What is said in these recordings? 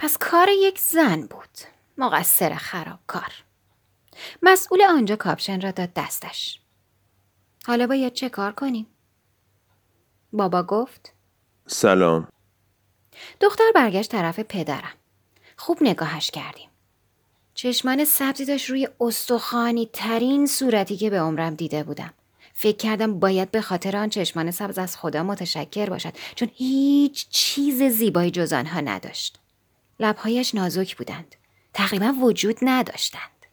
پس کار یک زن بود. مقصر خرابکار. مسئول آنجا کاپشن را داد دستش. حالا باید چه کار کنیم؟ بابا گفت. سلام. دختر برگشت طرف پدرم. خوب نگاهش کردیم. چشمان سبزی داشت روی استخوانی ترین صورتی که به عمرم دیده بودم. فکر کردم باید به خاطر آن چشمان سبز از خدا متشکر باشد چون هیچ چیز زیبایی جز آنها نداشت. لبهایش نازک بودند. تقریبا وجود نداشتند.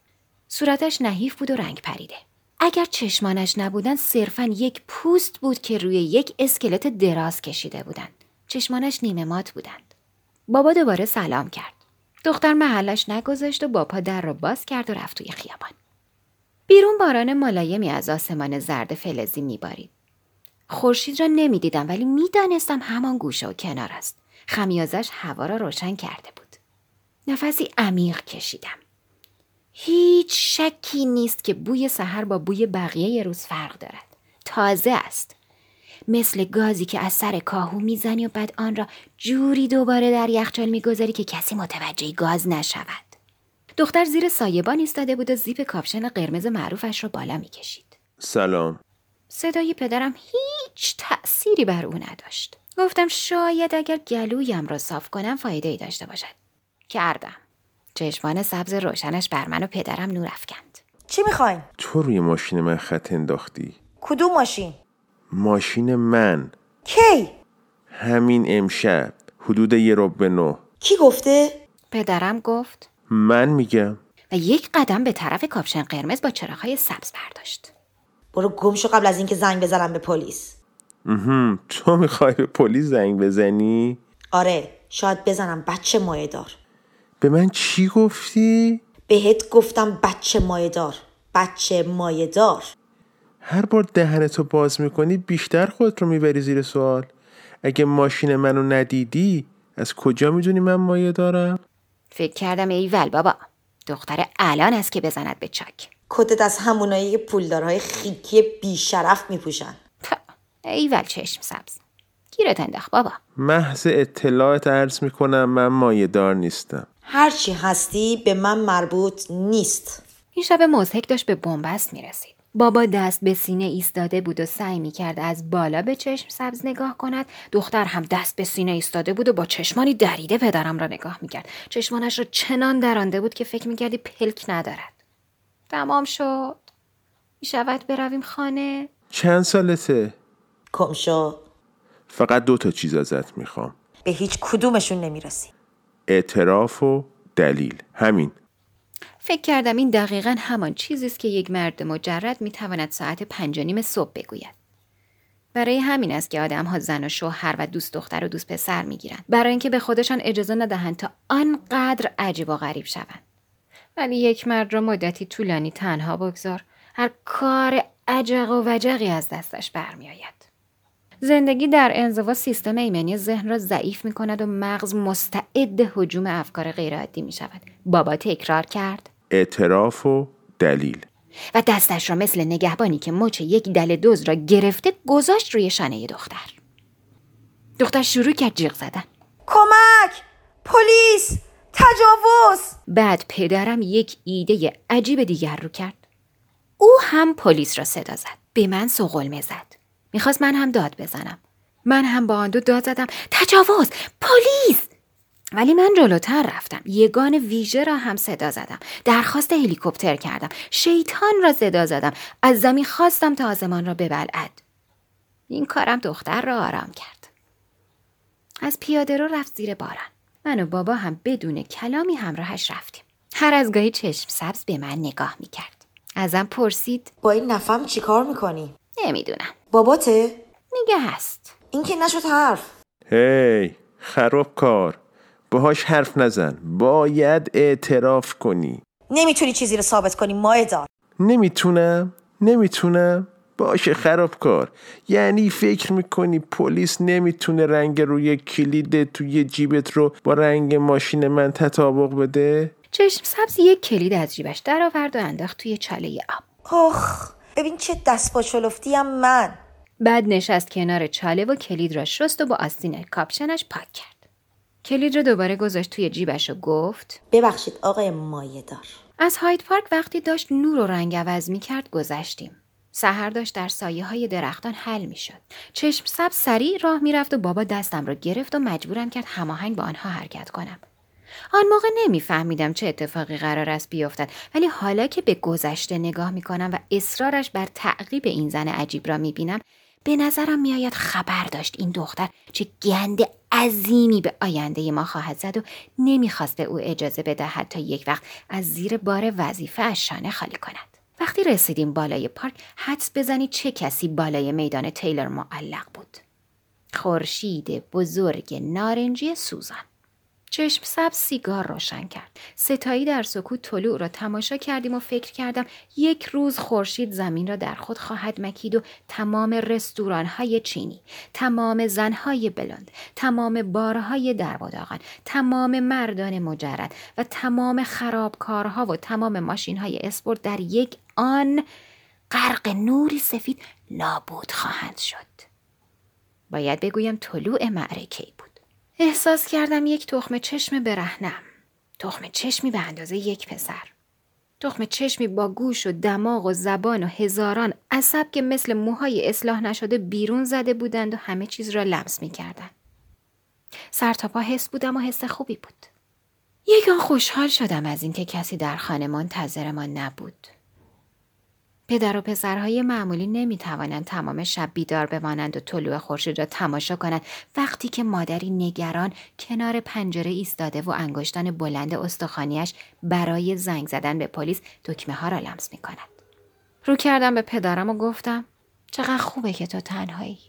صورتش نحیف بود و رنگ پریده. اگر چشمانش نبودند صرفا یک پوست بود که روی یک اسکلت دراز کشیده بودند. چشمانش نیمه مات بودند. بابا دوباره سلام کرد. دختر محلش نگذاشت و با پا در را باز کرد و رفت توی خیابان. بیرون باران ملایمی از آسمان زرد فلزی میبارید. خورشید را نمی‌دیدم ولی می‌دانستم همان گوشه و کنار است. خمیازش هوا را روشن کرده بود. نفسی عمیق کشیدم. هیچ شکی نیست که بوی سحر با بوی بقیه روز فرق دارد. تازه است. مثل گازی که از سر کاهو می‌زنی و بعد آن را جوری دوباره در یخچال می‌گذاری که کسی متوجه گاز نشود. دختر زیر سایبان ایستاده بود و زیپ کاپشن قرمز معروفش را بالا می‌کشید. سلام. صدای پدرم هیچ تأثیری بر او نداشت. گفتم شاید اگر گلویم را صاف کنم فایده ای داشته باشد. کردم چشمان سبز روشنش بر من و پدرم نور افکند چی می‌خواین؟ تو روی ماشین من خط انداختی کدوم ماشین؟ ماشین من کی؟ همین امشب حدود یه رب به نو کی گفته؟ پدرم گفت من میگم و یک قدم به طرف کاپشن قرمز با چراغهای سبز برداشت برو گم شو قبل از اینکه زنگ بزنم به پلیس. تو می‌خوای به پلیس زنگ بزنی؟ آره شاید بزنم بچه مایه دار به من چی گفتی؟ بهت گفتم بچه مایه دار بچه مایه دار هر بار دهنتو باز می‌کنی بیشتر خودت رو می‌بری زیر سوال. اگه ماشین منو ندیدی از کجا می‌دونی من مایه دارم؟ فکر کردم ایول بابا. دختر الان است که بزند به چاک. کتت از همونایی که پولدارهای خیکی بیشرف میپوشن. ایول چشم سبز. گیرت انداخت بابا. محض اطلاعات عرض می‌کنم من مایه دار نیستم. هرچی هستی به من مربوط نیست. این شب مزهک داشت به بنبست می‌رسید. بابا دست به سینه ایستاده بود و سعی می‌کرد از بالا به چشم سبز نگاه کند. دختر هم دست به سینه ایستاده بود و با چشمانی دریده پدرم را نگاه می‌کرد. چشمانش را چنان درانده بود که فکر می‌کردی پلک ندارد. تمام شد. می‌شود برویم خانه. چند سالته؟ کمشو فقط دو تا چیز ازت می‌خوام. به هیچ کدومشون نمی‌رسی. اعتراف و دلیل. همین. فکر کردم این دقیقا همان چیزی است که یک مرد مجرد می‌تواند ساعت پنج و نیم صبح بگوید. برای همین است که آدم ها زن و شوهر و دوست دختر و دوست پسر می‌گیرند. برای اینکه به خودشان اجازه ندهند تا آنقدر عجیب و غریب شوند. ولی یک مرد را مدتی طولانی تنها بگذار هر کار عجق و وجقی از دستش برمیآید. زندگی در انزوا سیستم ایمنی ذهن را ضعیف می کند و مغز مستعد حجوم افکار غیرعادی می شود. بابا تکرار کرد اعتراف و دلیل و دستش را مثل نگهبانی که مچ یک دل دوز را گرفته گذاشت روی شانه دختر. دختر شروع کرد جیغ زدن. کمک پلیس تجاوز بعد پدرم یک ایده عجیب دیگر رو کرد. او هم پلیس را صدا زد. به من سوقلمه زد. می‌خواست من هم داد بزنم. من هم با آن دو داد زدم. تجاوز! پلیس! ولی من جلوتر رفتم. یگان ویژه را هم صدا زدم. درخواست هلیکوپتر کردم. شیطان را صدا زدم. از زمین خواستم تا آزمان را ببلعد. این کارم دختر را آرام کرد. از پیاده رو رفت زیر باران. من و بابا هم بدون کلامی همراهش رفتیم. هر از گاهی چشم سبز به من نگاه می‌کرد. ازم پرسید با این نفهم چیکار می‌کنی؟ نمی‌دونم. باباته؟ میگه هست. این که نشد حرف. هی خراب کار. باهاش حرف نزن. باید اعتراف کنی. نمی‌تونی چیزی رو ثابت کنی مایه دار نمی‌تونم. نمی‌تونم. باشه خراب کار. یعنی فکر می‌کنی پلیس نمی‌تونه رنگ روی کلید توی جیبت رو با رنگ ماشین من تطابق بده؟ چشم سبز یک کلید از جیبش درآورد و انداخت توی چاله آب. آخ. ببین چه دست با چلفتیم من بعد نشست کنار چاله و کلید را شست و با آستین کاپشنش پاک کرد کلید رو دوباره گذاشت توی جیبش و گفت ببخشید آقای مایهدار از هاید پارک وقتی داشت نور و رنگ عوض می کرد گذشتیم. سحر داشت در سایه های درختان حل می شد. چشم سب سریع راه می رفت و بابا دستم را گرفت و مجبورم کرد هماهنگ با آنها حرکت کنم. آن موقع نمیفهمیدم چه اتفاقی قرار است بیفتد ولی حالا که به گذشته نگاه می کنم و اصرارش بر تعقیب این زن عجیب را می بینم به نظرم میآید خبر داشت این دختر چه گند عظیمی به آینده ما خواهد زد و نمی‌خواست به او اجازه بدهد تا یک وقت از زیر بار وظیفه از شانه خالی کند. وقتی رسیدیم بالای پارک حدس بزنید چه کسی بالای میدان تیلر معلق بود؟ خورشید بزرگ نارنجی سوزان. چشم سب سیگار روشن کرد. ستایی در سکوت طلوع را تماشا کردیم و فکر کردم یک روز خورشید زمین را در خود خواهد مکید و تمام رستوران های چینی، تمام زنهای بلند، تمام بارهای درواداغان، تمام مردان مجرد و تمام خرابکارها و تمام ماشین های اسپورت در یک آن غرق نوری سفید نابود خواهند شد. باید بگویم طلوع معرکه. احساس کردم یک تخم چشم برهنم. تخم چشمی به اندازه یک پسر. تخم چشمی با گوش و دماغ و زبان و هزاران عصب که مثل موهای اصلاح نشده بیرون زده بودند و همه چیز را لمس می کردن. سر تا پا حس بودم و حس خوبی بود. یکان خوشحال شدم از اینکه کسی در خانه منتظرمان نبود. پدر و پسرهای معمولی نمی توانند تمام شب بیدار بمانند و طلوع خورشید را تماشا کنند وقتی که مادری نگران کنار پنجره ایستاده و انگشتان بلند استخوانیش برای زنگ زدن به پلیس دکمه ها را لمس می کند. رو کردم به پدرم و گفتم چقدر خوبه که تو تنهایی.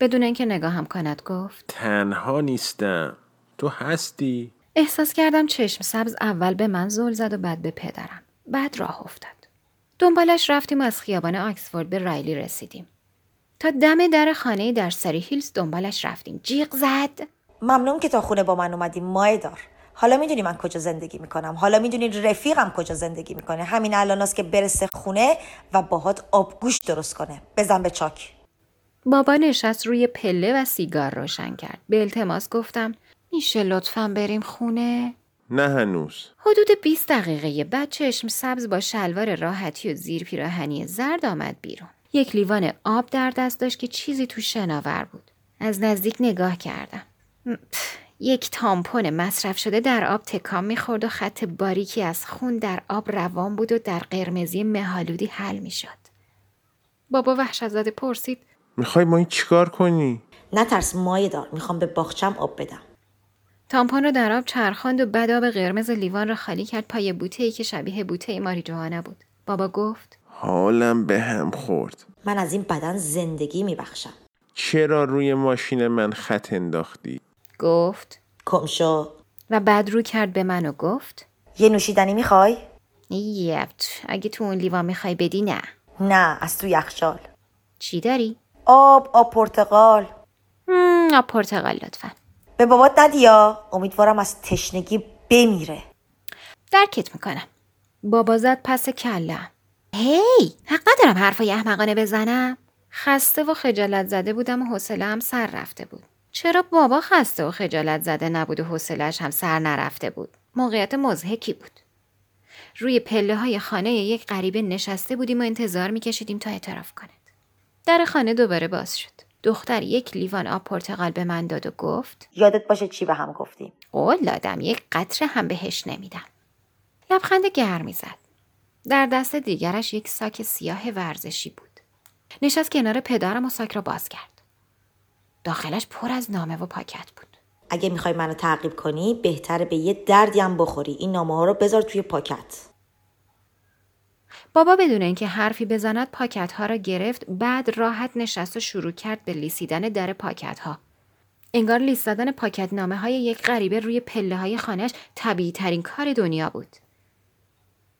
بدون اینکه نگاهم کند گفت تنها نیستم تو هستی احساس کردم چشم سبز اول به من زل زد و بعد به پدرم. بعد راه افتاد. دنبالش رفتیم و از خیابان آکسفورد به رایلی رسیدیم. تا دم در خانه در سری هیلز دنبالش رفتیم. جیغ زد. ممنون که تا خونه با من اومدی مایه دار حالا می‌دونی من کجا زندگی می‌کنم حالا می‌دونی رفیقم کجا زندگی می‌کنه همین الان است که برسه خونه و باهات آبگوش درست کنه بزن به چاک بابا نشست روی پله و سیگار روشن کرد. به التماس گفتم میشه لطفا بریم خونه؟ نه هنوز حدود 20 دقیقه بعد چشم سبز با شلوار راحتی و زیر پیراهنی زرد آمد بیرون. یک لیوان آب در دست داشت که چیزی تو شناور بود. از نزدیک نگاه کردم. پف، یک تامپون مصرف شده در آب تکان می‌خورد و خط باریکی از خون در آب روان بود و در قرمزی مهالودی حل می‌شد. بابا وحشت زده پرسید می‌خوای ما این چیکار کنی نترس مایه دار می‌خوام به باغچم آب بدم تامپون رو در آب چرخاند و بعد آب قرمز لیوان را خالی کرد پای بوته ای که شبیه بوته ماری جوانا بود. بابا گفت حالم به هم خورد. من از این بدن زندگی میبخشم. چرا روی ماشین من خط انداختی؟ گفت. کمشو و بعد رو کرد به من و گفت یه نوشیدنی می‌خوای؟ یفت اگه تو اون لیوان می‌خوای بدی نه. نه از تو یخچال. چی داری؟ آب آب پرتقال. آب پرتقال لطفا. به بابات ندیا امیدوارم از تشنگی بمیره. درکت می‌کنم. بابا زد پس کلم هی! حق ندارم حرفای احمقانه بزنم. خسته و خجالت زده بودم و حوصله هم سر رفته بود. چرا بابا خسته و خجالت زده نبود و حوصله‌اش هم سر نرفته بود؟ موقعیت مضحکی بود؟ روی پله های خانه یک غریبه نشسته بودیم و انتظار میکشیدیم تا اعتراف کند. در خانه دوباره باز شد. دختر یک لیوان آب پرتقال به من داد و گفت یادت باشه چی به هم گفتیم قول دادم یک قطره هم بهش نمیدم. لبخند گرمی زد. در دست دیگرش یک ساک سیاه ورزشی بود. نشست کنار پدرم و ساک را باز کرد. داخلش پر از نامه و پاکت بود. اگه می‌خوای منو تعقیب کنی بهتره به یه دردی هم بخوری این نامه ها رو بذار توی پاکت بابا بدون اینکه حرفی بزند پاکت ها را گرفت بعد راحت نشست و شروع کرد به لیسیدن در پاکت ها. انگار لیست زدن پاکت نامه های یک غریبه روی پله های خانهش طبیعی ترین کار دنیا بود.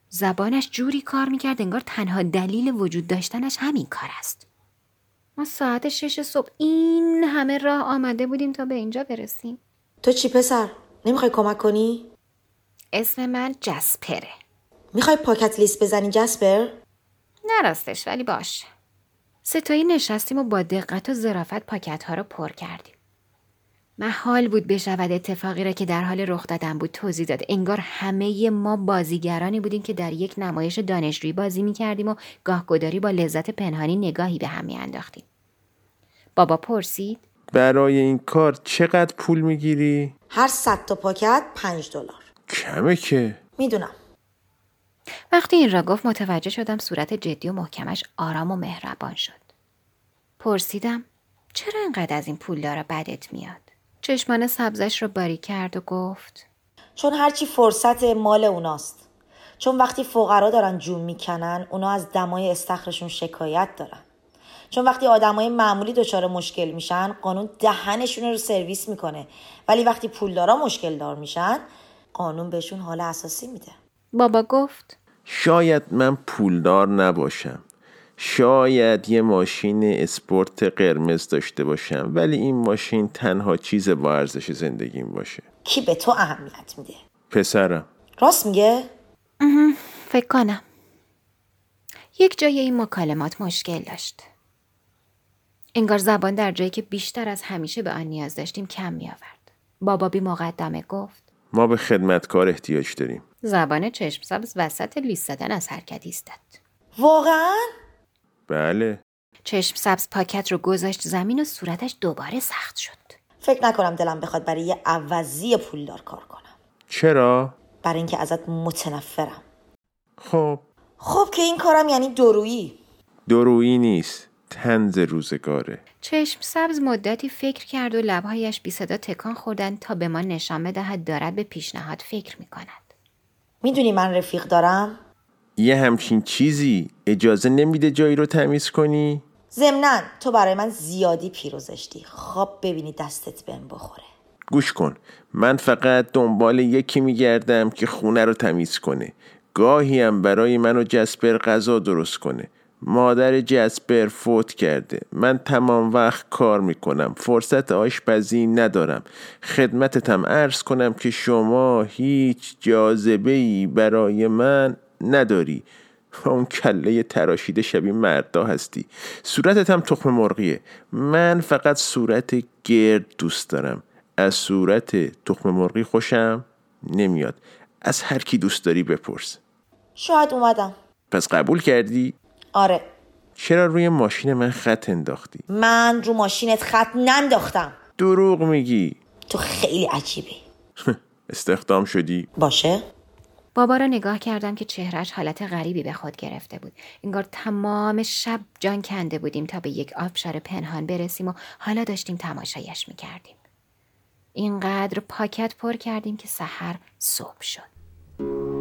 زبانش جوری کار می‌کرد انگار تنها دلیل وجود داشتنش همین کار است. ما ساعت شش صبح این همه راه آمده بودیم تا به اینجا برسیم. تو چی پسر نمی‌خوای کمک کنی اسم من جسپره. می‌خوای پاکت لیست بزنی جسپر نه راستش ولی باش. ستایی نشستیم و با دقت و ظرافت پاکت ها رو پر کردیم. محال بود بشود اتفاقی را که در حال رخ دادن بود توضیح داد انگار همه ما بازیگرانی بودیم که در یک نمایش دانشجویی بازی می کردیم و گاهگداری با لذت پنهانی نگاهی به هم می انداختیم. بابا پرسید برای این کار چقدر پول می‌گیری؟ هر صد تا پاکت پنج دلار کمه که می‌دونم وقتی این را گفت متوجه شدم صورت جدی و محکمش آرام و مهربان شد. پرسیدم چرا انقدر از این پولدارا بدت میاد؟ چشمان سبزش را باری کرد و گفت چون هرچی فرصت مال اوناست چون وقتی فقرا دارن جون می‌کنن اونا از دمای استخرشون شکایت دارن چون وقتی آدمای معمولی دچار مشکل میشن قانون دهنشون رو سرویس می‌کنه ولی وقتی پولدارا مشکل دار میشن قانون بهشون حال اساسی میده بابا گفت شاید من پولدار نباشم. شاید یه ماشین اسپورت قرمز داشته باشم ولی این ماشین تنها چیز با ارزش زندگیم باشه. کی به تو اهمیت میده؟ پسرم. راست میگه؟ فکر کنم. یک جای این مکالمات مشکل داشت. انگار زبان در جایی که بیشتر از همیشه به آن نیاز داشتیم کم می آورد. بابا بی مقدمه گفت. ما به خدمتکار احتیاج داریم. زبان چشم سبز وسط لیست زدن از حرکت ایستاد. واقعا بله چشم سبز پاکت رو گذاشت زمین و صورتش دوباره سخت شد. فکر نکنم دلم بخواد برای یه عوضی پولدار کار کنم چرا؟ برای اینکه ازت متنفرم خب خب که این کارم یعنی درویی درویی نیست تنز روزگاره چشم سبز مدتی فکر کرد و لبهایش بی صدا تکان خوردن تا به ما نشان بدهد دارد به پیشنهاد فکر می کند. می‌دونی من رفیق دارم؟ یه همچین چیزی اجازه نمیده جایی رو تمیز کنی؟ ضمنا تو برای من زیادی پیروزشتی خواب ببینی دستت بهم بخوره. گوش کن. من فقط دنبال یکی میگردم که خونه رو تمیز کنه. گاهی هم برای من و جسپر غذا درست کنه. مادر جسپر فوت کرده. من تمام وقت کار می‌کنم. فرصت آشپزی ندارم. خدمتتم عرض کنم که شما هیچ جاذبه ای برای من نداری. و اون کله تراشیده شبیه مردا هستی. صورتت هم تخم مرغیه. من فقط صورت گرد دوست دارم. از صورت تخم مرغی خوشم نمیاد. از هر کی دوست داری بپرس. شاید اومدم. پس قبول کردی؟ آره چرا روی ماشین من خط انداختی؟ من رو ماشینت خط ننداختم دروغ میگی تو خیلی عجیبی استخدام شدی؟ باشه بابا را نگاه کردم که چهرش حالت غریبی به خود گرفته بود. انگار تمام شب جان کنده بودیم تا به یک آبشار پنهان برسیم و حالا داشتیم تماشایش می‌کردیم. اینقدر پاکت پر کردیم که سحر صبح شد.